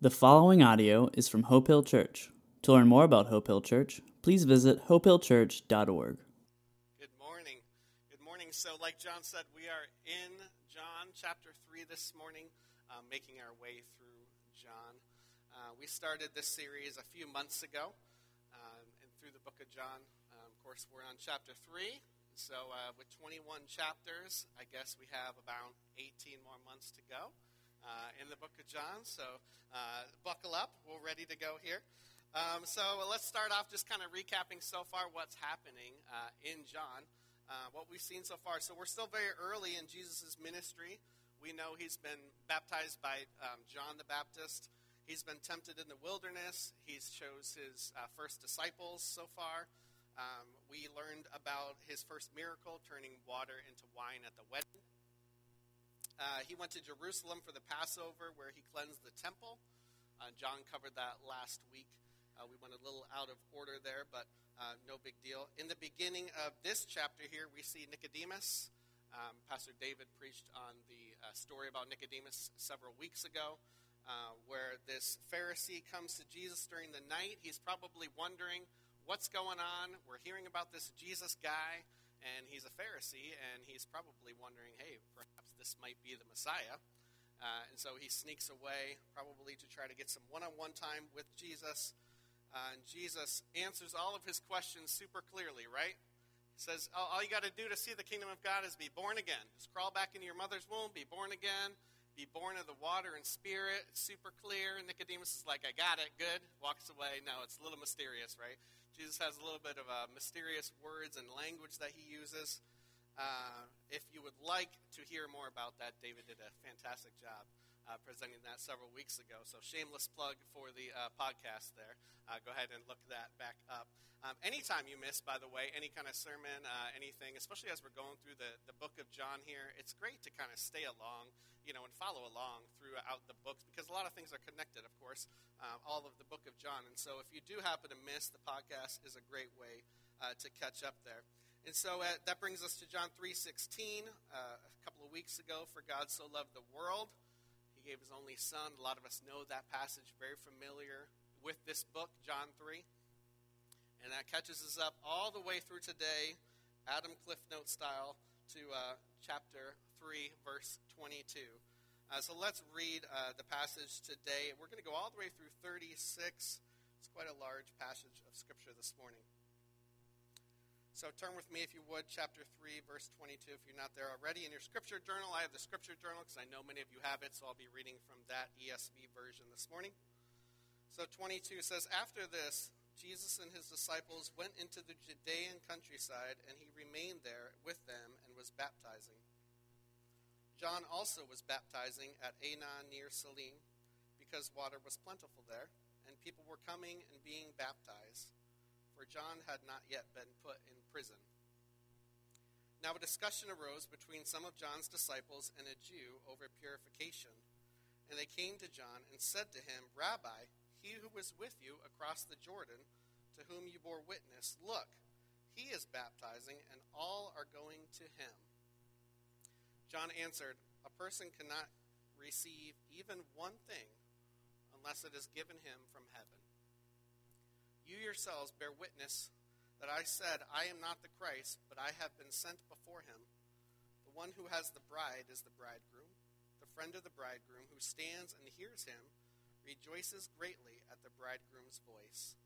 The following audio is from Hope Hill Church. To learn more about Hope Hill Church, please visit hopehillchurch.org. Good morning. Good morning. So, like John said, we are in John chapter 3 this morning, uh, making our way through John. Uh, we started this series a few months ago um, and through the book of John. Um, of course, we're on chapter 3. So, uh, with 21 chapters, I guess we have about 18 more months to go uh, in the book of John. So uh, buckle up. We're ready to go here. Um, so let's start off just kind of recapping so far what's happening uh, in John, uh, what we've seen so far. So we're still very early in Jesus' ministry. We know he's been baptized by um, John the Baptist. He's been tempted in the wilderness. He's chose his uh, first disciples so far. Um, we learned about his first miracle, turning water into wine at the wedding. Uh, he went to Jerusalem for the Passover, where he cleansed the temple. Uh, John covered that last week. Uh, we went a little out of order there, but uh, no big deal. In the beginning of this chapter here, we see Nicodemus. Um, Pastor David preached on the uh, story about Nicodemus several weeks ago, uh, where this Pharisee comes to Jesus during the night. He's probably wondering what's going on. We're hearing about this Jesus guy and he's a Pharisee, and he's probably wondering, hey, perhaps this might be the Messiah. Uh, and so he sneaks away, probably to try to get some one on one time with Jesus. Uh, and Jesus answers all of his questions super clearly, right? He says, oh, All you got to do to see the kingdom of God is be born again. Just crawl back into your mother's womb, be born again, be born of the water and spirit. It's super clear. And Nicodemus is like, I got it, good. Walks away. No, it's a little mysterious, right? Jesus has a little bit of uh, mysterious words and language that he uses. Uh, if you would like to hear more about that, David did a fantastic job uh, presenting that several weeks ago. So, shameless plug for the uh, podcast there. Uh, go ahead and look that back up. Um, anytime you miss, by the way, any kind of sermon, uh, anything, especially as we're going through the, the book of John here, it's great to kind of stay along you know, and follow along throughout the books because a lot of things are connected, of course, uh, all of the book of John. And so if you do happen to miss, the podcast is a great way uh, to catch up there. And so uh, that brings us to John 3.16. Uh, a couple of weeks ago, for God so loved the world, he gave his only son. A lot of us know that passage, very familiar with this book, John 3. And that catches us up all the way through today, Adam Cliff Note style, to uh, chapter 3, verse 22. Uh, so let's read uh, the passage today. We're going to go all the way through 36. It's quite a large passage of Scripture this morning. So turn with me, if you would, chapter 3, verse 22, if you're not there already. In your Scripture journal, I have the Scripture journal because I know many of you have it, so I'll be reading from that ESV version this morning. So 22 says, After this, Jesus and his disciples went into the Judean countryside, and he remained there with them and was baptizing. John also was baptizing at Aenon near Salim, because water was plentiful there, and people were coming and being baptized, for John had not yet been put in prison. Now a discussion arose between some of John's disciples and a Jew over purification, and they came to John and said to him, Rabbi, he who was with you across the Jordan, to whom you bore witness, look, he is baptizing, and all are going to him. John answered, A person cannot receive even one thing unless it is given him from heaven. You yourselves bear witness that I said, I am not the Christ, but I have been sent before him. The one who has the bride is the bridegroom. The friend of the bridegroom who stands and hears him rejoices greatly at the bridegroom's voice.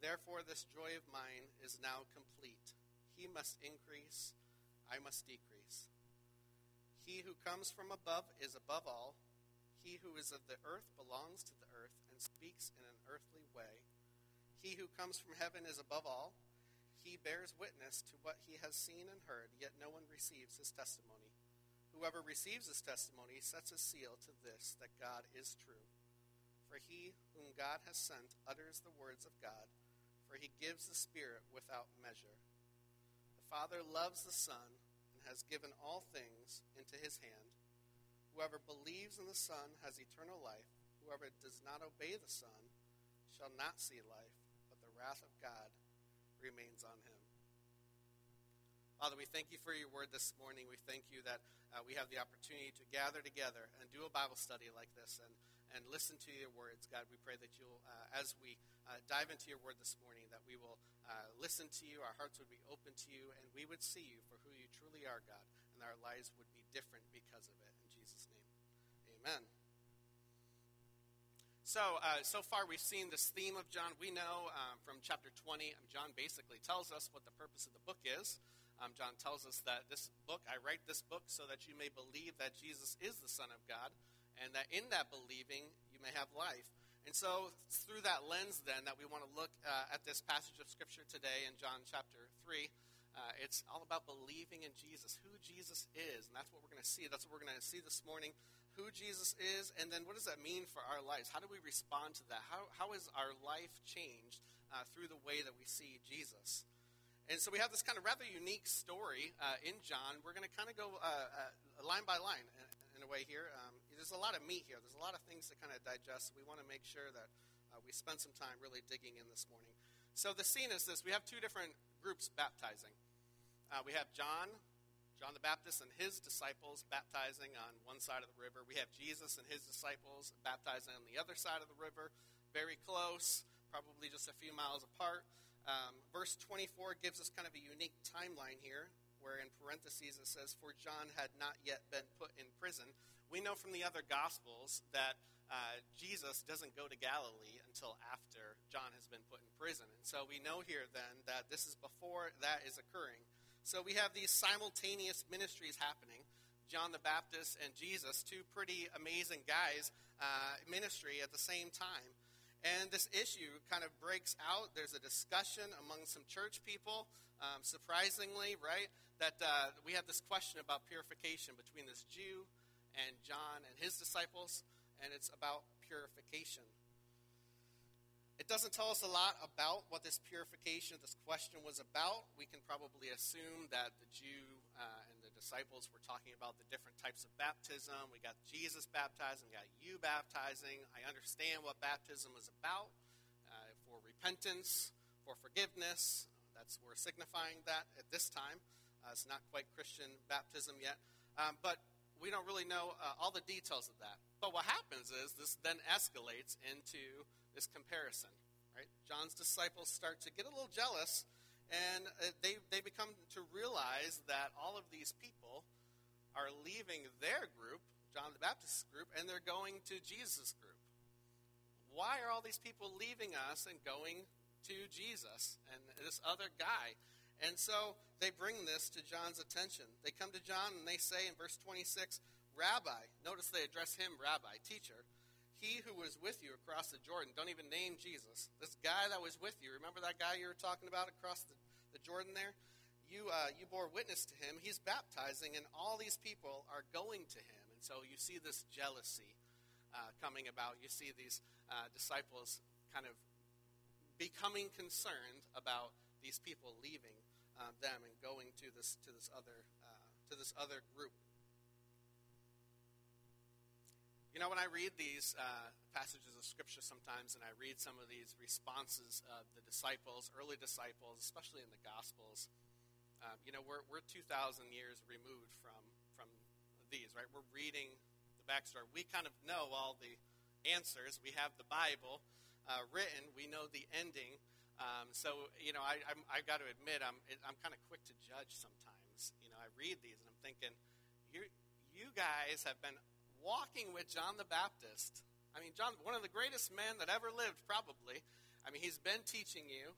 Therefore, this joy of mine is now complete. He must increase, I must decrease. He who comes from above is above all. He who is of the earth belongs to the earth and speaks in an earthly way. He who comes from heaven is above all. He bears witness to what he has seen and heard, yet no one receives his testimony. Whoever receives his testimony sets a seal to this, that God is true. For he whom God has sent utters the words of God, for he gives the Spirit without measure. The Father loves the Son and has given all things into his hand. Whoever believes in the Son has eternal life. Whoever does not obey the Son shall not see life, wrath of God remains on him. Father, we thank you for your word this morning. We thank you that uh, we have the opportunity to gather together and do a Bible study like this and, and listen to your words. God, we pray that you'll, uh, as we uh, dive into your word this morning, that we will uh, listen to you, our hearts would be open to you, and we would see you for who you truly are, God, and our lives would be different because of it. In Jesus' name, amen. So, uh, so far we've seen this theme of John. We know um, from chapter 20, um, John basically tells us what the purpose of the book is. Um, John tells us that this book, I write this book so that you may believe that Jesus is the Son of God, and that in that believing you may have life. And so, through that lens, then, that we want to look uh, at this passage of Scripture today in John chapter 3, uh, it's all about believing in Jesus, who Jesus is. And that's what we're going to see. That's what we're going to see this morning who Jesus is, and then what does that mean for our lives? How do we respond to that? How, how is our life changed uh, through the way that we see Jesus? And so we have this kind of rather unique story uh, in John. We're going to kind of go uh, uh, line by line in, in a way here. Um, there's a lot of meat here, there's a lot of things to kind of digest. We want to make sure that uh, we spend some time really digging in this morning. So the scene is this we have two different groups baptizing. Uh, we have John, John the Baptist and his disciples baptizing on one side of the river. We have Jesus and his disciples baptizing on the other side of the river, very close, probably just a few miles apart. Um, verse 24 gives us kind of a unique timeline here, where in parentheses it says, For John had not yet been put in prison. We know from the other Gospels that uh, Jesus doesn't go to Galilee until after John has been put in prison. And so we know here then that this is before that is occurring. So we have these simultaneous ministries happening. John the Baptist and Jesus, two pretty amazing guys, uh, ministry at the same time. And this issue kind of breaks out. There's a discussion among some church people, um, surprisingly, right? That uh, we have this question about purification between this Jew and John and his disciples, and it's about purification. It doesn't tell us a lot about what this purification, this question was about. We can probably assume that the Jew uh, and the disciples were talking about the different types of baptism. We got Jesus baptizing, we got you baptizing. I understand what baptism is about uh, for repentance, for forgiveness. That's we're signifying that at this time. Uh, it's not quite Christian baptism yet, um, but we don't really know uh, all the details of that. But what happens is this then escalates into this comparison. Right? John's disciples start to get a little jealous, and uh, they, they become to realize that all of these people are leaving their group, John the Baptist's group, and they're going to Jesus' group. Why are all these people leaving us and going to Jesus and this other guy? And so they bring this to John's attention. They come to John and they say in verse 26, Rabbi, notice they address him, Rabbi, teacher, he who was with you across the Jordan, don't even name Jesus. This guy that was with you, remember that guy you were talking about across the, the Jordan there? You, uh, you bore witness to him. He's baptizing, and all these people are going to him. And so you see this jealousy uh, coming about. You see these uh, disciples kind of becoming concerned about these people leaving uh, them and going to this, to this, other, uh, to this other group. You know, when I read these uh, passages of Scripture sometimes, and I read some of these responses of the disciples, early disciples, especially in the Gospels, um, you know, we're, we're 2,000 years removed from, from these, right? We're reading the backstory. We kind of know all the answers. We have the Bible uh, written. We know the ending. Um, so, you know, I, I'm, I've got to admit, I'm, I'm kind of quick to judge sometimes. You know, I read these and I'm thinking, you, you guys have been walking with John the Baptist. I mean, John, one of the greatest men that ever lived, probably. I mean, he's been teaching you.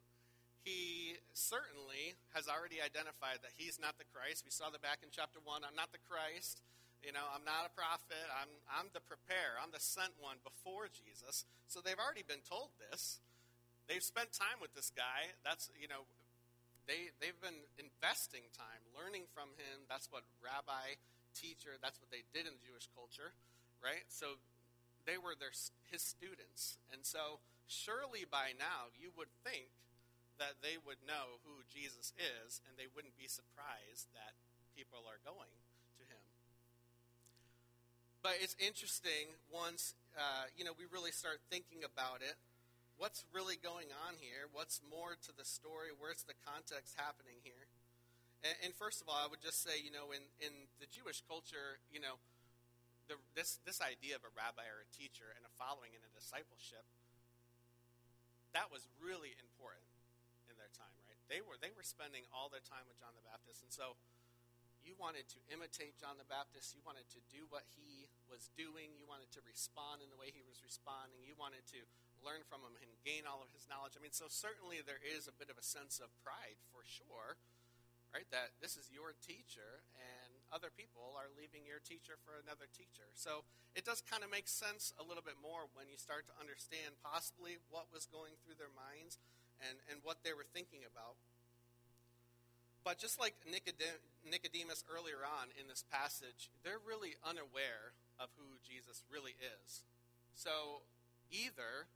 He certainly has already identified that he's not the Christ. We saw that back in chapter 1. I'm not the Christ. You know, I'm not a prophet. I'm, I'm the preparer. I'm the sent one before Jesus. So they've already been told this. They've spent time with this guy. That's, you know, they, they've been investing time learning from him. That's what rabbi teacher. That's what they did in the Jewish culture, right? So they were their, his students. And so surely by now you would think that they would know who Jesus is and they wouldn't be surprised that people are going to him. But it's interesting once uh, you know we really start thinking about it. What's really going on here? What's more to the story? Where's the context happening here? And, and, first of all, I would just say, you know, in, in the Jewish culture, you know, the, this, this idea of a rabbi or a teacher and a following and a discipleship, that was really important in their time, right? They were, they were spending all their time with John the Baptist. And so you wanted to imitate John the Baptist. You wanted to do what he was doing. You wanted to respond in the way he was responding. You wanted to learn from him and gain all of his knowledge. I mean, so certainly there is a bit of a sense of pride for sure, right? That this is your teacher and other people are leaving your teacher for another teacher. So it does kind of make sense a little bit more when you start to understand possibly what was going through their minds and, and what they were thinking about. But just like Nicodemus earlier on in this passage, they're really unaware of who Jesus really is. So either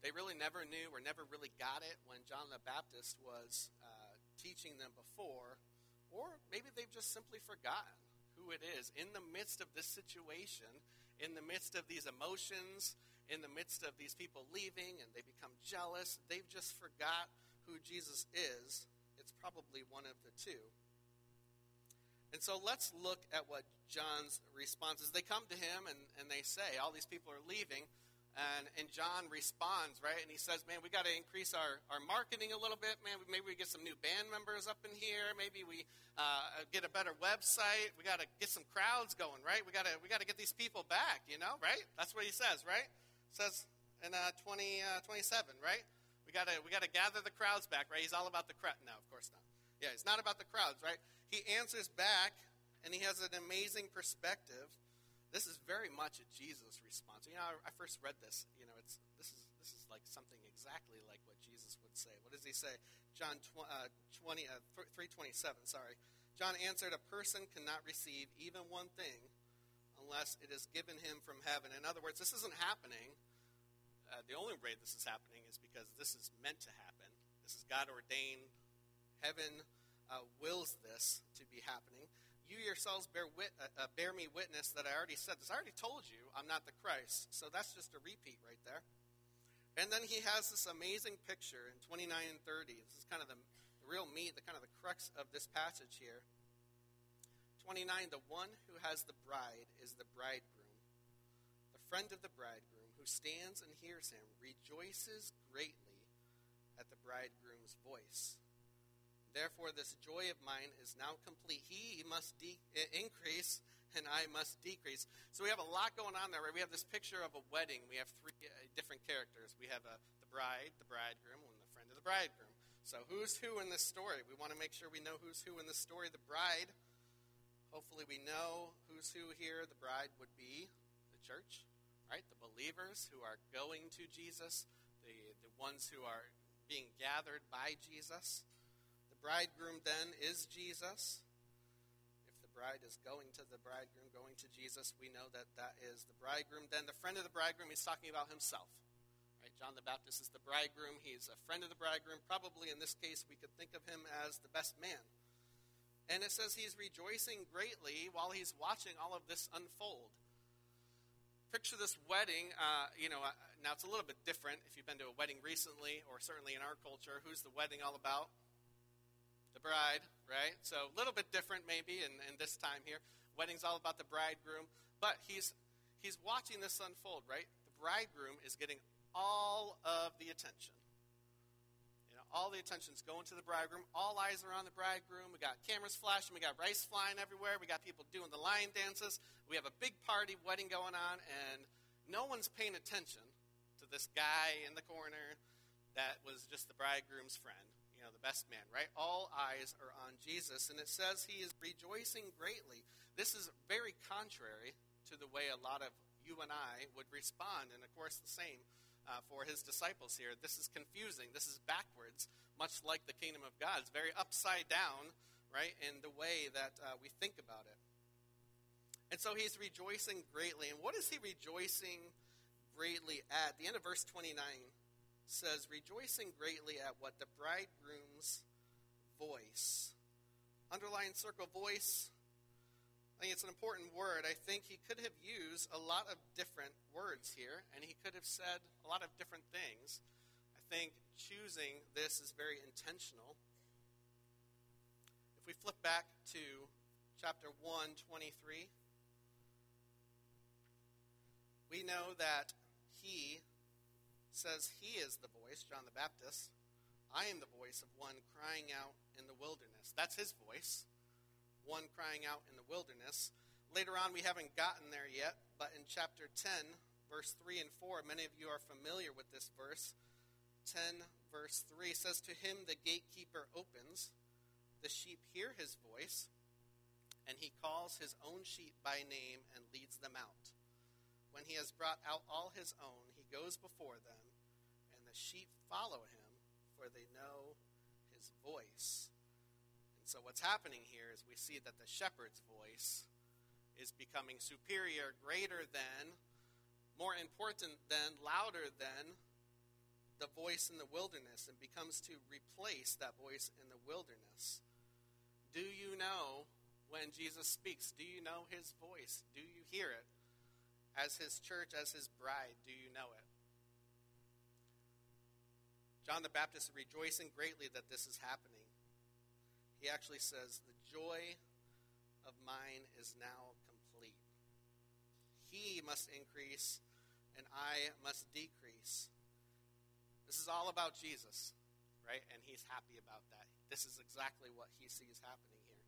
they really never knew or never really got it when John the Baptist was uh, teaching them before, or maybe they've just simply forgotten who it is in the midst of this situation, in the midst of these emotions, in the midst of these people leaving and they become jealous. They've just forgot who Jesus is it's probably one of the two. And so let's look at what John's response is. They come to him and, and they say, All these people are leaving. And, and John responds, right? And he says, Man, we got to increase our, our marketing a little bit. Man, maybe we get some new band members up in here. Maybe we uh, get a better website. We got to get some crowds going, right? We got to we got to get these people back, you know, right? That's what he says, right? says in uh, 20, uh, 27, right? We gotta we gotta gather the crowds back, right? He's all about the crowd. No, of course not. Yeah, it's not about the crowds, right? He answers back, and he has an amazing perspective. This is very much a Jesus response. You know, I, I first read this. You know, it's this is this is like something exactly like what Jesus would say. What does he say? John tw- uh, 20, uh, 327, sorry. John answered, A person cannot receive even one thing unless it is given him from heaven. In other words, this isn't happening uh, the only way this is happening is because this is meant to happen. This is God ordained. Heaven uh, wills this to be happening. You yourselves bear, wit- uh, uh, bear me witness that I already said this. I already told you I'm not the Christ. So that's just a repeat right there. And then he has this amazing picture in 29 and 30. This is kind of the, the real meat, the kind of the crux of this passage here. 29, the one who has the bride is the bridegroom, the friend of the bridegroom who stands and hears him rejoices greatly at the bridegroom's voice. Therefore, this joy of mine is now complete. He must de- increase, and I must decrease. So we have a lot going on there. Right? We have this picture of a wedding. We have three uh, different characters. We have uh, the bride, the bridegroom, and the friend of the bridegroom. So who's who in this story? We want to make sure we know who's who in this story. The bride. Hopefully, we know who's who here. The bride would be the church right? The believers who are going to Jesus, the, the ones who are being gathered by Jesus. Bridegroom then is Jesus. If the bride is going to the bridegroom, going to Jesus, we know that that is the bridegroom. Then the friend of the bridegroom, he's talking about himself. Right? John the Baptist is the bridegroom. He's a friend of the bridegroom. Probably in this case, we could think of him as the best man. And it says he's rejoicing greatly while he's watching all of this unfold picture this wedding. Uh, you know, uh, now it's a little bit different if you've been to a wedding recently, or certainly in our culture. Who's the wedding all about? The bride, right? So a little bit different maybe in, in this time here. Wedding's all about the bridegroom, but he's he's watching this unfold, right? The bridegroom is getting all of the attention. You know, All the attention's going to the bridegroom. All eyes are on the bridegroom. We got cameras flashing. We got rice flying everywhere. We got people doing the lion dances. We have a big party wedding going on, and no one's paying attention to this guy in the corner that was just the bridegroom's friend, know, the best man, right? All eyes are on Jesus, and it says he is rejoicing greatly. This is very contrary to the way a lot of you and I would respond, and of course, the same uh, for his disciples here. This is confusing. This is backwards, much like the kingdom of God. It's very upside down, right, in the way that uh, we think about it. And so he's rejoicing greatly. And what is he rejoicing greatly at? The end of verse 29 says, Rejoicing greatly at what? The bridegroom's voice. Underline circle voice I think it's an important word. I think he could have used a lot of different words here, and he could have said a lot of different things. I think choosing this is very intentional. If we flip back to chapter 1, 23, We know that he says he is the voice, John the Baptist. I am the voice of one crying out in the wilderness. That's his voice, one crying out in the wilderness. Later on, we haven't gotten there yet, but in chapter 10, verse 3 and 4, many of you are familiar with this verse. 10, verse 3 says, To him the gatekeeper opens, the sheep hear his voice, and he calls his own sheep by name and leads them out. When he has brought out all his own, goes before them, and the sheep follow him for they know his voice. And so, what's happening here is we see that the shepherd's voice is becoming superior, greater than, more important than, louder than the voice in the wilderness and becomes to replace that voice in the wilderness. Do you know when Jesus speaks? Do you know his voice? Do you hear it? As his church, as his bride, do you know it? John the Baptist is rejoicing greatly that this is happening. He actually says, The joy of mine is now complete. He must increase, and I must decrease. This is all about Jesus, right? And he's happy about that. This is exactly what he sees happening here.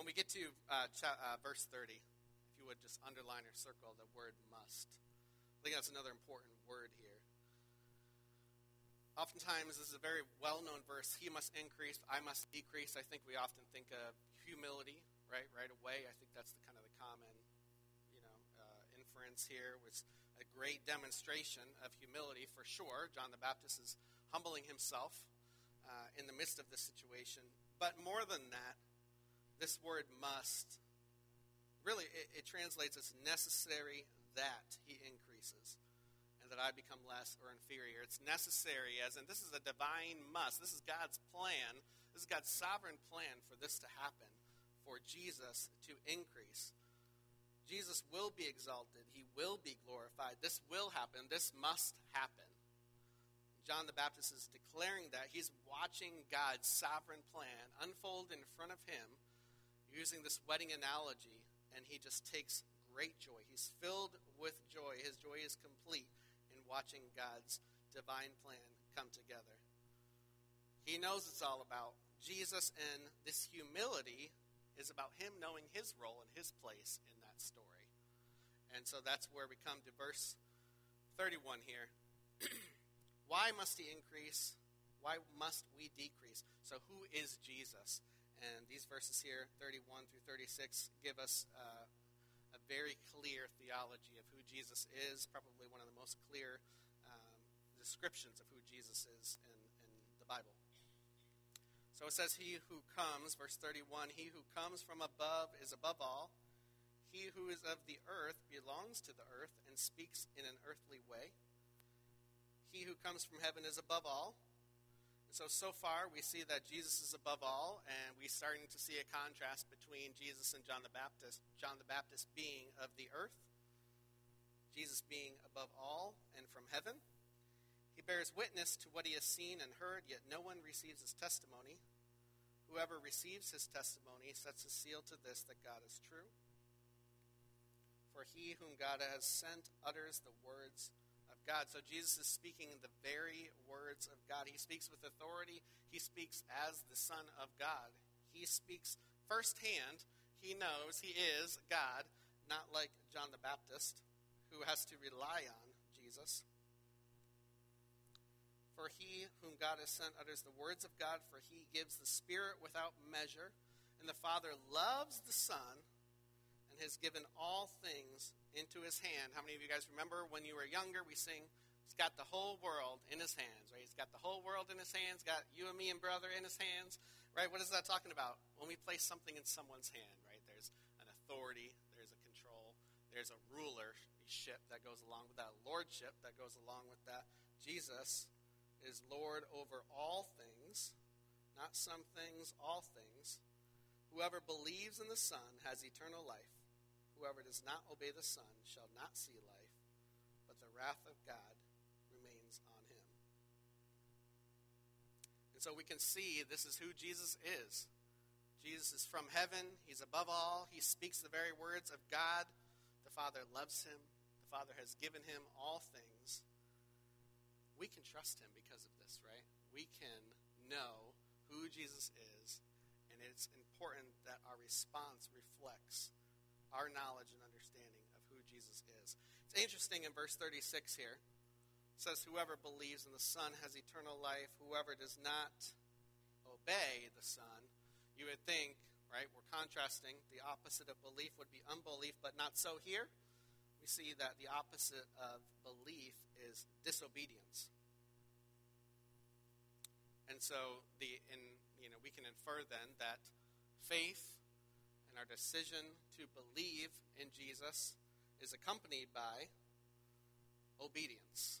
When we get to uh, uh, verse 30, if you would just underline or circle the word must. I think that's another important word here. Oftentimes, this is a very well known verse. He must increase, I must decrease. I think we often think of humility, right, right away. I think that's the kind of the common, you know, uh, inference here. Was a great demonstration of humility for sure. John the Baptist is humbling himself uh, in the midst of this situation. But more than that, this word must really, it, it translates as necessary that he increases and that I become less or inferior. It's necessary, as and this is a divine must. This is God's plan. This is God's sovereign plan for this to happen, for Jesus to increase. Jesus will be exalted. He will be glorified. This will happen. This must happen. John the Baptist is declaring that he's watching God's sovereign plan unfold in front of him using this wedding analogy and he just takes great joy. He's filled with joy. His joy is complete in watching God's divine plan come together. He knows it's all about Jesus, and this humility is about him knowing his role and his place in that story. And so that's where we come to verse 31 here. Why must he increase? Why must we decrease? So, who is Jesus? And these verses here, 31 through 36, give us uh, a very clear theology of who Jesus is, probably one of the most clear um, descriptions of who Jesus is in, in the Bible. So it says, He who comes, verse 31, he who comes from above is above all. He who is of the earth belongs to the earth and speaks in an earthly way. He who comes from heaven is above all. So, so far, we see that Jesus is above all, and we're starting to see a contrast between Jesus and John the Baptist. John the Baptist being of the earth, Jesus being above all and from heaven. He bears witness to what he has seen and heard, yet no one receives his testimony. Whoever receives his testimony sets a seal to this that God is true. For he whom God has sent utters the words God. So Jesus is speaking the very words of God. He speaks with authority, he speaks as the Son of God. He speaks firsthand. He knows he is God, not like John the Baptist, who has to rely on Jesus. For he whom God has sent utters the words of God, for he gives the Spirit without measure. And the Father loves the Son has given all things into his hand. How many of you guys remember when you were younger? We sing, He's got the whole world in his hands, right? He's got the whole world in his hands, got you and me and brother in his hands, right? What is that talking about? When we place something in someone's hand, right? There's an authority, there's a control, there's a rulership that goes along with that, lordship that goes along with that. Jesus is Lord over all things, not some things, all things. Whoever believes in the Son has eternal life. Whoever does not obey the Son shall not see life, but the wrath of God remains on him. And so we can see this is who Jesus is. Jesus is from heaven. He's above all. He speaks the very words of God. The Father loves him. The Father has given him all things. We can trust him because of this, right? We can know who Jesus is, and it's important that our response reflects our knowledge and understanding of who Jesus is. It's interesting in verse 36 here. It says, Whoever believes in the Son has eternal life. Whoever does not obey the Son you would think, right, we're contrasting, the opposite of belief would be unbelief, but not so here. We see that the opposite of belief is disobedience. And so the in you know we can infer then that faith and our decision to believe in Jesus is accompanied by obedience.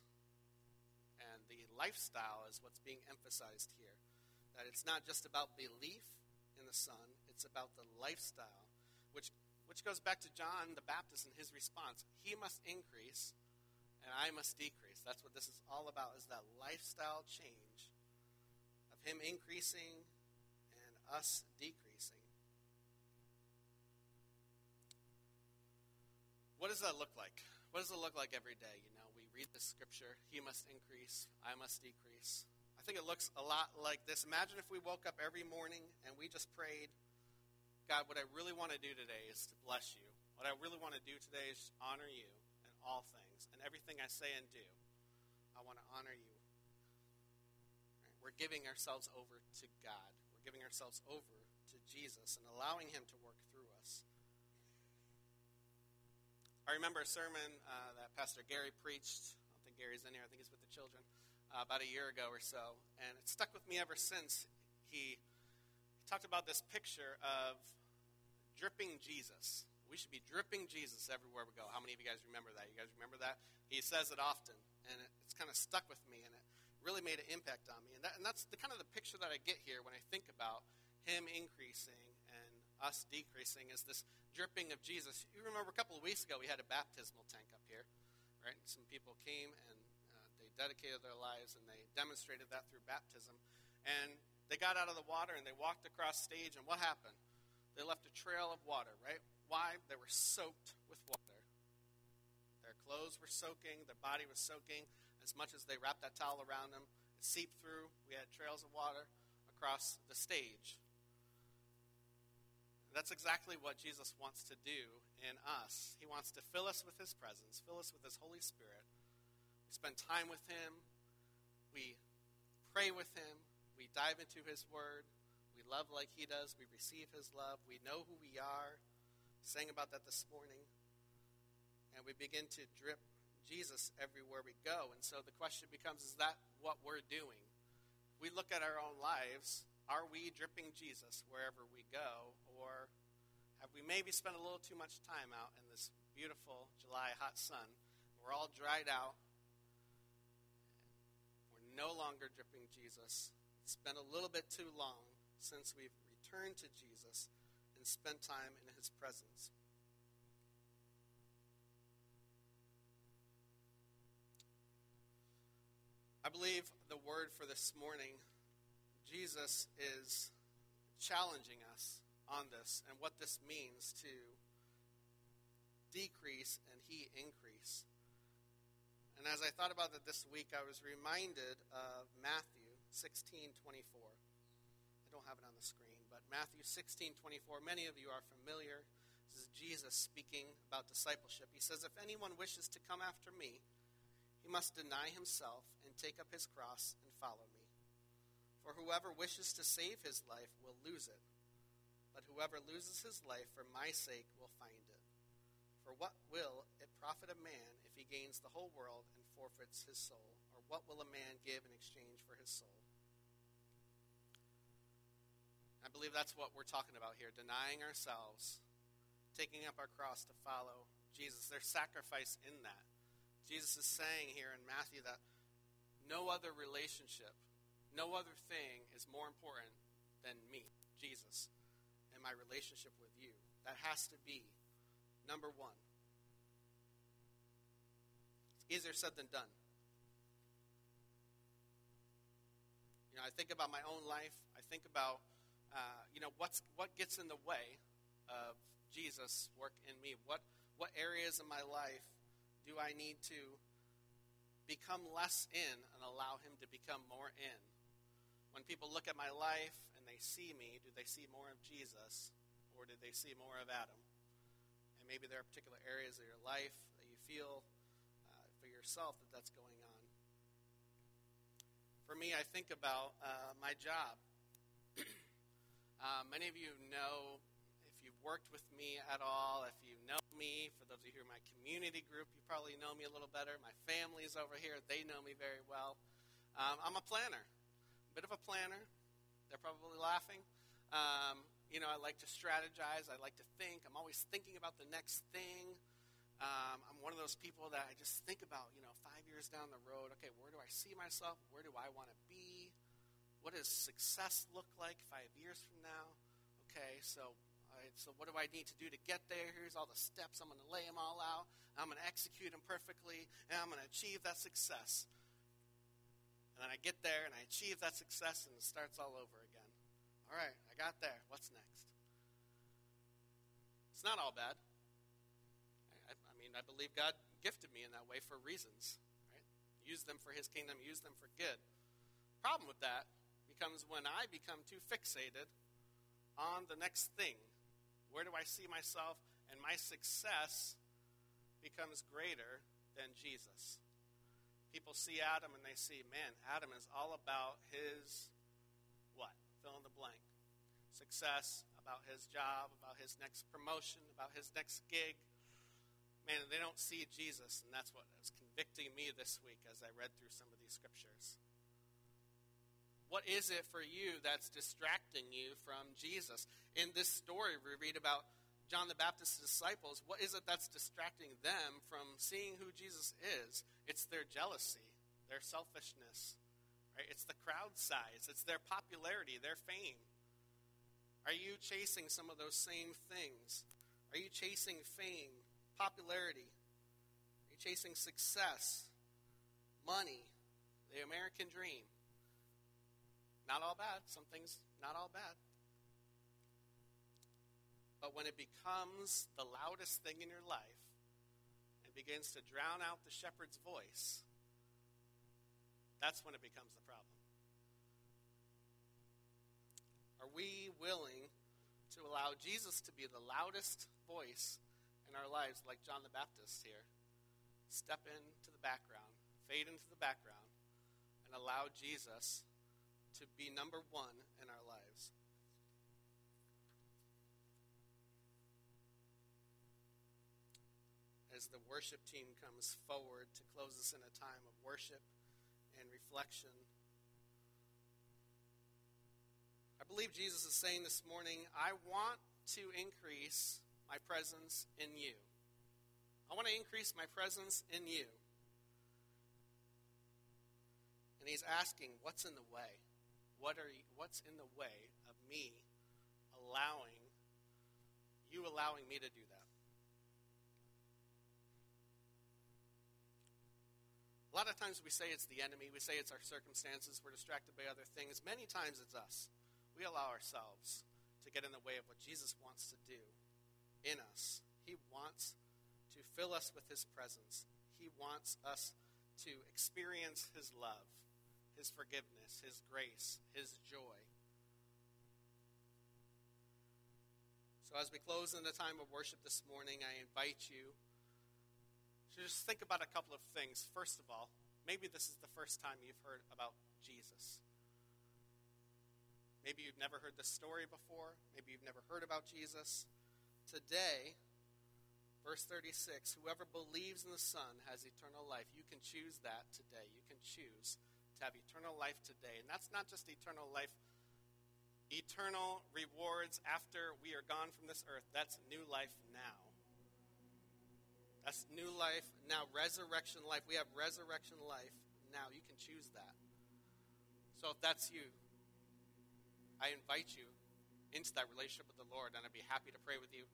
And the lifestyle is what's being emphasized here. That it's not just about belief, in the Son. It's about the lifestyle, which, which goes back to John the Baptist and his response. He must increase, and I must decrease. That's what this is all about, is that lifestyle change of him increasing and us decreasing. What does that look like? What does it look like every day? You know, we read the scripture, he must increase, I must decrease. I think it looks a lot like this. Imagine if we woke up every morning and we just prayed, God, what I really want to do today is to bless you. What I really want to do today is honor you in all things. And everything I say and do, I want to honor you. We're giving ourselves over to God. We're giving ourselves over to Jesus and allowing him to work through us. I remember a sermon uh, that Pastor Gary preached. I don't think Gary's in here. I think he's with the children uh, about a year ago or so, and it stuck with me ever since. He, he talked about this picture of dripping Jesus. We should be dripping Jesus everywhere we go. How many of you guys remember that? You guys remember that? He says it often, and it, it's kind of stuck with me, and it really made an impact on me. And, that, and that's the kind of the picture that I get here when I think about him increasing us decreasing is this dripping of Jesus. You remember a couple of weeks ago we had a baptismal tank up here, right? Some people came and uh, they dedicated their lives and they demonstrated that through baptism. And they got out of the water and they walked across stage, and what happened? They left a trail of water, right? Why? They were soaked with water. Their clothes were soaking, their body was soaking. As much as they wrapped that towel around them, it seeped through. We had trails of water across the stage. That's exactly what Jesus wants to do in us. He wants to fill us with His presence, fill us with His Holy Spirit, we spend time with Him. We pray with Him. We dive into His Word. We love like He does. We receive His love. We know who we are. We sang about that this morning. And we begin to drip Jesus everywhere we go. And so the question becomes is that what we're doing? We look at our own lives. Are we dripping Jesus wherever we go? Or have we maybe spent a little too much time out in this beautiful July hot sun? We're all dried out We're no longer dripping Jesus. It's been a little bit too long since we've returned to Jesus and spent time in his presence. I believe the word for this morning, Jesus is challenging us on this and what this means to decrease and he increase. And as I thought about that this week, I was reminded of Matthew 16 24. I don't have it on the screen, but Matthew 16 24. Many of you are familiar. This is Jesus speaking about discipleship. He says, If anyone wishes to come after me, he must deny himself and take up his cross and follow me. For whoever wishes to save his life will lose it, but whoever loses his life for my sake will find it. For what will it profit a man if he gains the whole world and forfeits his soul? Or what will a man give in exchange for his soul? I believe that's what we're talking about here denying ourselves, taking up our cross to follow Jesus. There's sacrifice in that. Jesus is saying here in Matthew that no other relationship, no other thing is more important than me, Jesus, my relationship with you. That has to be number one. It's Easier said than done. You know, I think about my own life. I think about uh, you know, what's, what gets in the way of Jesus' work in me? What, what areas of my life do I need to become less in and allow Him to become more in? When people look at my life they see me, do they see more of Jesus or do they see more of Adam? And maybe there are particular areas of your life that you feel uh, for yourself that that's going on. For me, I think about uh, my job. uh, many of you know, if you've worked with me at all, if you know me, for those of you who are in my community group, you probably know me a little better. My family's over here, they know me very well. Um, I'm a planner a bit of a planner. They're probably laughing. Um, you know, I like to strategize. I like to think. I'm always thinking about the next thing. Um, I'm one of those people that I just think about, you know, five years down the road. Okay, where do I see myself? Where do I want to be? What does success look like five years from now? Okay, so so what do I need to do to get there? Here's all the steps. I'm going to lay them all out. I'm going to execute them perfectly, and I'm going to achieve that success. And then I get there and I achieve that success and it starts all over again. All right, I got there. What's next? It's not all bad. I, I mean, I believe God gifted me in that way for reasons. Right? Use them for His kingdom, use them for good. Problem with that becomes when I become too fixated on the next thing. Where do I see myself? And my success becomes greater than Jesus people see Adam and they see, man, Adam is all about his what? Fill in the blank. Success, about his job, about his next promotion, about his next gig. Man, they don't see Jesus, and that's what was convicting me this week as I read through some of these scriptures. What is it for you that's distracting you from Jesus? In this story, we read about John the Baptist's disciples, what is it that's distracting them from seeing who Jesus is? It's their jealousy, their selfishness, right? It's the crowd size, it's their popularity, their fame. Are you chasing some of those same things? Are you chasing fame, popularity? Are you chasing success, money, the American dream? Not all bad. Some things, not all bad. But when it becomes the loudest thing in your life and begins to drown out the shepherd's voice, that's when it becomes the problem. Are we willing to allow Jesus to be the loudest voice in our lives, like John the Baptist here? Step into the background, fade into the background, and allow Jesus to be number one in our lives. As the worship team comes forward to close us in a time of worship and reflection. I believe Jesus is saying this morning, I want to increase my presence in you. I want to increase my presence in you. And he's asking, what's in the way? What are you, what's in the way of me allowing you allowing me to do that? Lot of times we say it's the enemy, we say it's our circumstances, we're distracted by other things. Many times it's us. We allow ourselves to get in the way of what Jesus wants to do in us. He wants to fill us with His presence, He wants us to experience His love, His forgiveness, His grace, His joy. So, as we close in the time of worship this morning, I invite you just think about a couple of things. First of all, maybe this is the first time you've heard about Jesus. Maybe you've never heard the story before. Maybe you've never heard about Jesus. Today, verse 36 whoever believes in the Son has eternal life. You can choose that today. You can choose to have eternal life today. And that's not just eternal life, eternal rewards after we are gone from this earth. That's new life now. That's new life. Now, resurrection life. We have resurrection life. Now, you can choose that. So, if that's you, I invite you into that relationship with the Lord, and I'd be happy to pray with you.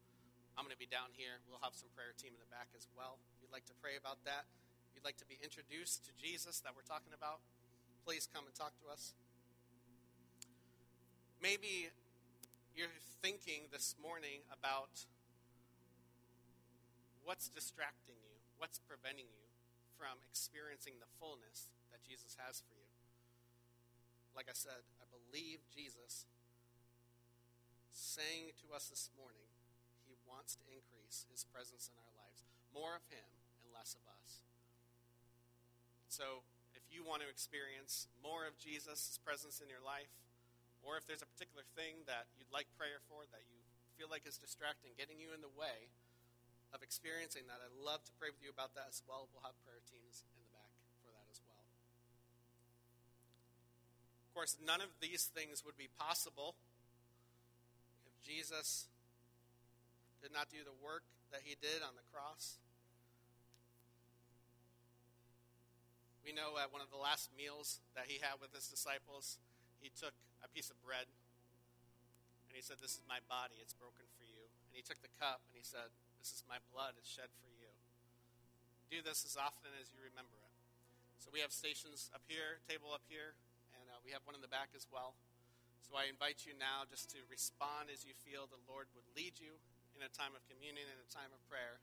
I'm going to be down here. We'll have some prayer team in the back as well. If you'd like to pray about that, if you'd like to be introduced to Jesus that we're talking about, please come and talk to us. Maybe you're thinking this morning about what's distracting you, what's preventing you from experiencing the fullness that Jesus has for you. Like I said, I believe Jesus saying to us this morning, he wants to increase his presence in our lives. More of him and less of us. So, if you want to experience more of Jesus' presence in your life, or if there's a particular thing that you'd like prayer for that you feel like is distracting, getting you in the way of experiencing that, I'd love to pray with you about that as well. We'll have prayer teams in the back for that as well. Of course, none of these things would be possible if Jesus did not do the work that he did on the cross. We know at one of the last meals that he had with his disciples, he took a piece of bread and he said, This is my body, it's broken for you. And he took the cup and he said, This is my blood, it's shed for you. Do this as often as you remember it. So we have stations up here, table up here, and uh, we have one in the back as well. So I invite you now just to respond as you feel the Lord would lead you in a time of communion, and a time of prayer.